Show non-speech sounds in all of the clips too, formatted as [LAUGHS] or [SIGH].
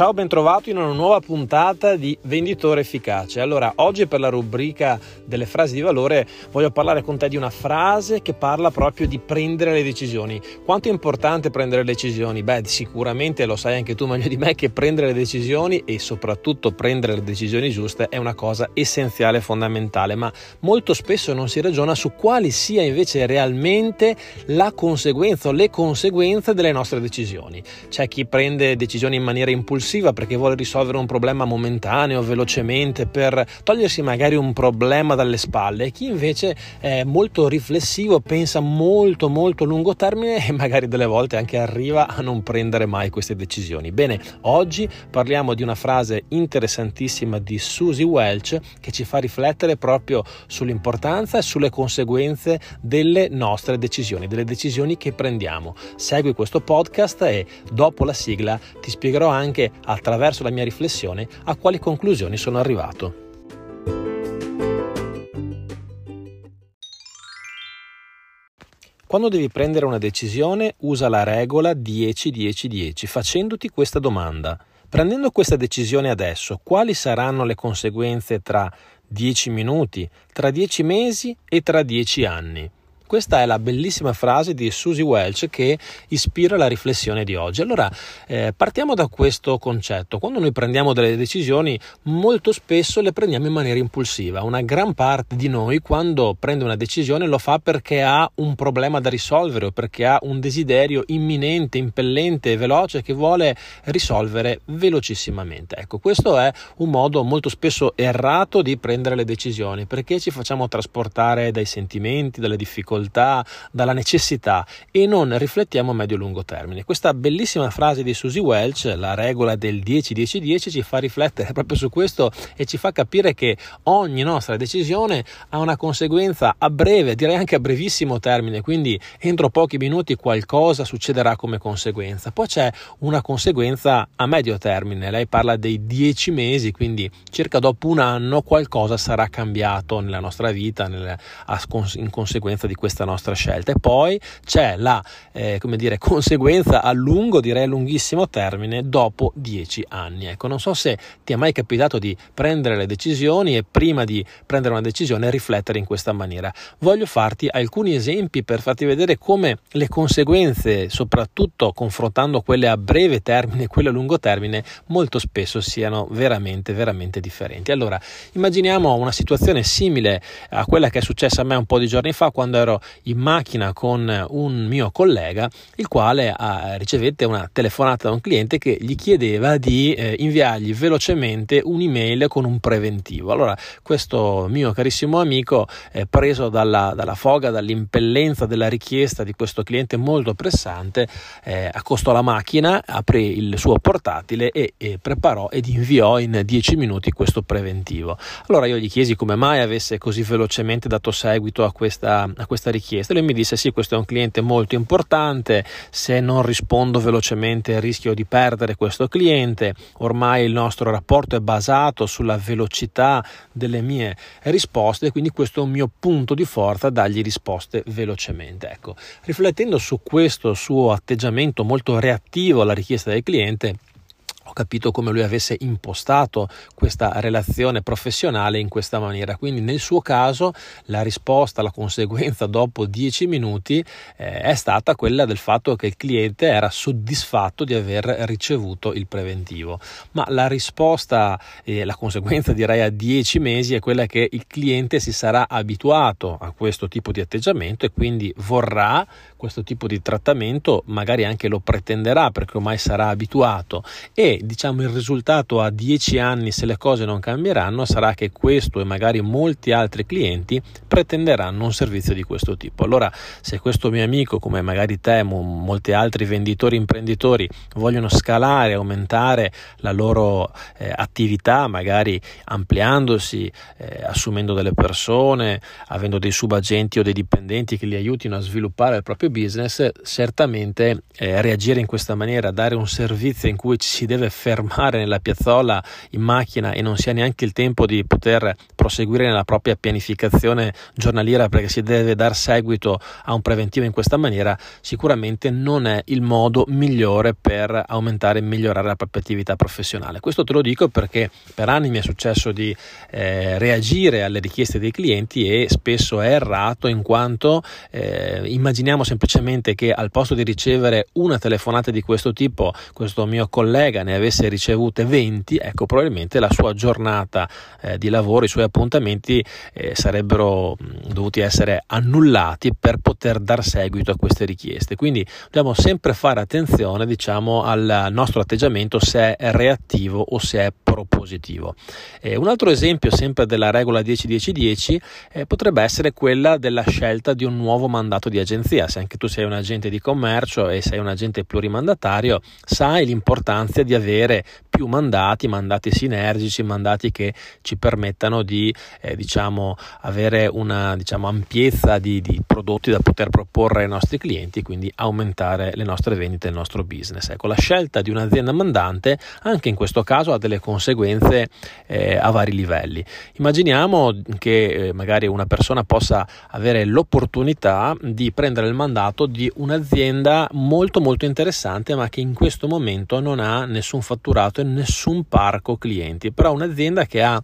Ciao, bentrovato in una nuova puntata di Venditore Efficace. Allora, oggi per la rubrica delle frasi di valore voglio parlare con te di una frase che parla proprio di prendere le decisioni. Quanto è importante prendere le decisioni? Beh, sicuramente lo sai anche tu meglio di me che prendere le decisioni e soprattutto prendere le decisioni giuste è una cosa essenziale e fondamentale, ma molto spesso non si ragiona su quali sia invece realmente la conseguenza o le conseguenze delle nostre decisioni. C'è chi prende decisioni in maniera impulsiva impulsiva perché vuole risolvere un problema momentaneo, velocemente, per togliersi magari un problema dalle spalle e chi invece è molto riflessivo, pensa molto molto a lungo termine e magari delle volte anche arriva a non prendere mai queste decisioni. Bene, oggi parliamo di una frase interessantissima di Susie Welch che ci fa riflettere proprio sull'importanza e sulle conseguenze delle nostre decisioni, delle decisioni che prendiamo. Segui questo podcast e dopo la sigla ti spiegherò anche attraverso la mia riflessione, a quali conclusioni sono arrivato. Quando devi prendere una decisione, usa la regola 10-10-10 facendoti questa domanda. Prendendo questa decisione adesso, quali saranno le conseguenze tra 10 minuti, tra 10 mesi e tra 10 anni? Questa è la bellissima frase di Susie Welch che ispira la riflessione di oggi. Allora, eh, partiamo da questo concetto. Quando noi prendiamo delle decisioni, molto spesso le prendiamo in maniera impulsiva. Una gran parte di noi, quando prende una decisione, lo fa perché ha un problema da risolvere o perché ha un desiderio imminente, impellente veloce che vuole risolvere velocissimamente. Ecco, questo è un modo molto spesso errato di prendere le decisioni perché ci facciamo trasportare dai sentimenti, dalle difficoltà difficoltà, dalla necessità e non riflettiamo a medio-lungo termine. Questa bellissima frase di Susie Welch, la regola del 10-10-10, ci fa riflettere proprio su questo e ci fa capire che ogni nostra decisione ha una conseguenza a breve, direi anche a brevissimo termine, quindi entro pochi minuti qualcosa succederà come conseguenza. Poi c'è una conseguenza a medio termine, lei parla dei 10 mesi, quindi circa dopo un anno qualcosa sarà cambiato nella nostra vita nel, in conseguenza di questa nostra scelta. E poi c'è la eh, dire, conseguenza a lungo, direi a lunghissimo termine, dopo dieci anni. Ecco, non so se ti è mai capitato di prendere le decisioni e prima di prendere una decisione riflettere in questa maniera. Voglio farti alcuni esempi per farti vedere come le conseguenze, soprattutto confrontando quelle a breve termine e quelle a lungo termine, molto spesso siano veramente, veramente differenti. Allora, immaginiamo una situazione simile a quella che è successa a me un po' di giorni fa quando ero in macchina con un mio collega, il quale ah, ricevette una telefonata da un cliente che gli chiedeva di eh, inviargli velocemente un'email con un preventivo. Allora, questo mio carissimo amico, eh, preso dalla, dalla, foga, dall'impellenza della richiesta di questo cliente molto pressante, eh, accostò la macchina, aprì il suo portatile e, e preparò ed inviò in 10 minuti questo preventivo. Allora io gli chiesi come mai avesse così velocemente dato seguito a questa, a questa questa richiesta. Lui mi disse sì, questo è un cliente molto importante, se non rispondo velocemente rischio di perdere questo cliente, ormai il nostro rapporto è basato sulla velocità delle mie risposte, quindi questo è un mio punto di forza, dargli risposte velocemente. Ecco, riflettendo su questo suo atteggiamento molto reattivo alla richiesta del cliente, ho capito come lui avesse impostato questa relazione professionale in questa maniera. Quindi nel suo caso la risposta, la conseguenza dopo dieci minuti eh, è stata quella del fatto che il cliente era soddisfatto di aver ricevuto il preventivo. Ma la risposta eh, la conseguenza direi a dieci mesi è quella che il cliente si sarà abituato a questo tipo di atteggiamento e quindi vorrà questo tipo di trattamento, magari anche lo pretenderà perché ormai sarà abituato e diciamo il risultato a 10 anni se le cose non cambieranno sarà che questo e magari molti altri clienti pretenderanno un servizio di questo tipo. Allora, se questo mio amico, come magari te, molti altri venditori imprenditori vogliono scalare, aumentare la loro eh, attività, magari ampliandosi, eh, assumendo delle persone, avendo dei subagenti o dei dipendenti che li aiutino a sviluppare il proprio business, certamente eh, reagire in questa maniera, dare un servizio in cui ci si deve fermare nella piazzola in macchina e non sia neanche il tempo di poter proseguire nella propria pianificazione giornaliera perché si deve dar seguito a un preventivo in questa maniera, sicuramente non è il modo migliore per aumentare e migliorare la propria attività professionale. Questo te lo dico perché per anni mi è successo di eh, reagire alle richieste dei clienti e spesso è errato in quanto eh, immaginiamo semplicemente che al posto di ricevere una telefonata di questo tipo, questo mio collega ne avesse ricevute 20, ecco probabilmente la sua giornata eh, di lavoro, i suoi appuntamenti eh, sarebbero mh, dovuti essere annullati per poter dar seguito a queste richieste. Quindi dobbiamo sempre fare attenzione diciamo, al nostro atteggiamento se è reattivo o se è propositivo. Eh, un altro esempio sempre della regola 10-10-10 eh, potrebbe essere quella della scelta di un nuovo mandato di agenzia. Se anche tu sei un agente di commercio e sei un agente plurimandatario, sai l'importanza di avere più mandati, mandati sinergici, mandati che ci permettano di eh, diciamo, avere una diciamo, ampiezza di, di, prodotti da poter proporre ai nostri clienti, quindi aumentare le nostre vendite e il nostro business. Ecco, la scelta di un'azienda mandante anche in questo caso ha delle conseguenze eh, a vari livelli. Immaginiamo che eh, magari una persona possa avere l'opportunità di prendere il mandato di un'azienda molto molto interessante ma che in questo momento non ha nessun fatturato e nessun parco clienti, però un'azienda che ha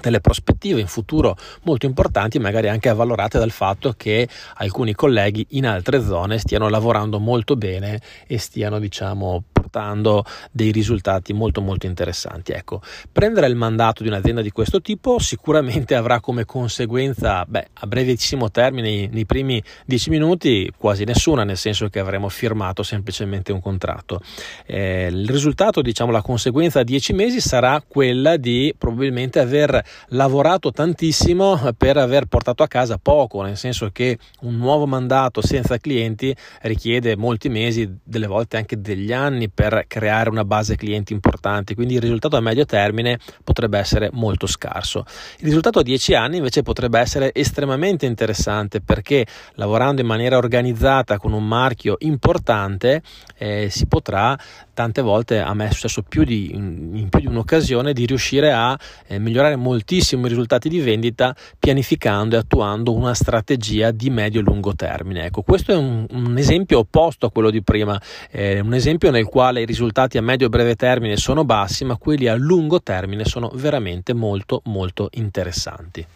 delle prospettive in futuro molto importanti, magari anche avvalorate dal fatto che alcuni colleghi in altre zone stiano lavorando molto bene e stiano, diciamo, portando dei risultati molto molto interessanti. Ecco, prendere il mandato di un'azienda di questo tipo sicuramente [LAUGHS] avrà come conseguenza, beh, a brevissimo termine, nei primi dieci minuti, quasi nessuna, nel senso che avremo firmato semplicemente un contratto. Eh, il risultato, diciamo, la conseguenza a dieci mesi sarà quella di probabilmente aver lavorato tantissimo per aver portato a casa poco, nel senso che un nuovo mandato senza clienti richiede molti mesi, delle volte anche degli anni per creare una base clienti importante, quindi il risultato a medio termine potrebbe essere molto scarso. Il risultato a 10 anni invece potrebbe essere estremamente interessante perché lavorando in maniera organizzata con un marchio importante eh, si potrà tante volte a me è successo più di, in più di un'occasione di riuscire a eh, migliorare moltissimo i risultati di vendita pianificando e attuando una strategia di medio-lungo termine. Ecco, questo è un, un, esempio opposto a quello di prima, eh, un esempio nel quale i risultati a medio-breve termine sono bassi, ma quelli a lungo termine sono veramente molto molto interessanti.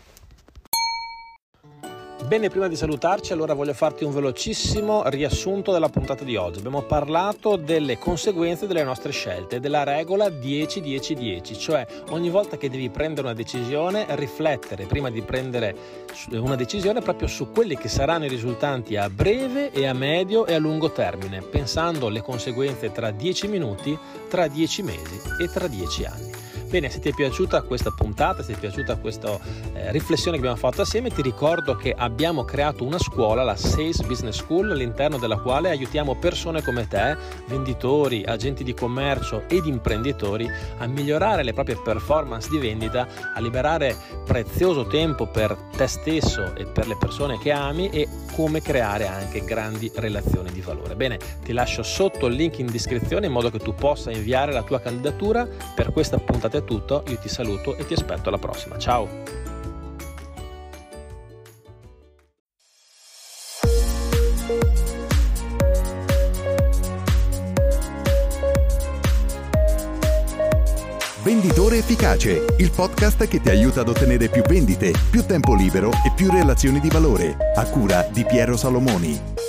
Bene, prima di salutarci, allora voglio farti un velocissimo riassunto della puntata di oggi. Abbiamo parlato delle conseguenze delle nostre scelte, della regola 10-10-10, cioè ogni volta che devi prendere una decisione, riflettere prima di prendere una decisione proprio su quelli che saranno i risultati a breve e a medio e a lungo termine, pensando alle conseguenze tra 10 minuti, tra 10 mesi e tra 10 anni. Bene, se ti è piaciuta questa puntata, se ti è piaciuta questa eh, riflessione che abbiamo fatto assieme, ti ricordo che abbiamo creato una scuola, la Sales Business School, all'interno della quale aiutiamo persone come te, venditori, agenti di commercio ed imprenditori, a migliorare le proprie performance di vendita, a liberare prezioso tempo per te stesso e per le persone che ami e come creare anche grandi relazioni di valore. Bene, ti lascio sotto il link in descrizione in modo che tu possa inviare la tua candidatura per questa puntata è tutto, io ti saluto e ti aspetto alla prossima. Ciao! Venditore Efficace, il podcast che ti aiuta ad ottenere più vendite, più tempo libero e più relazioni di valore, a cura di Piero Salomoni.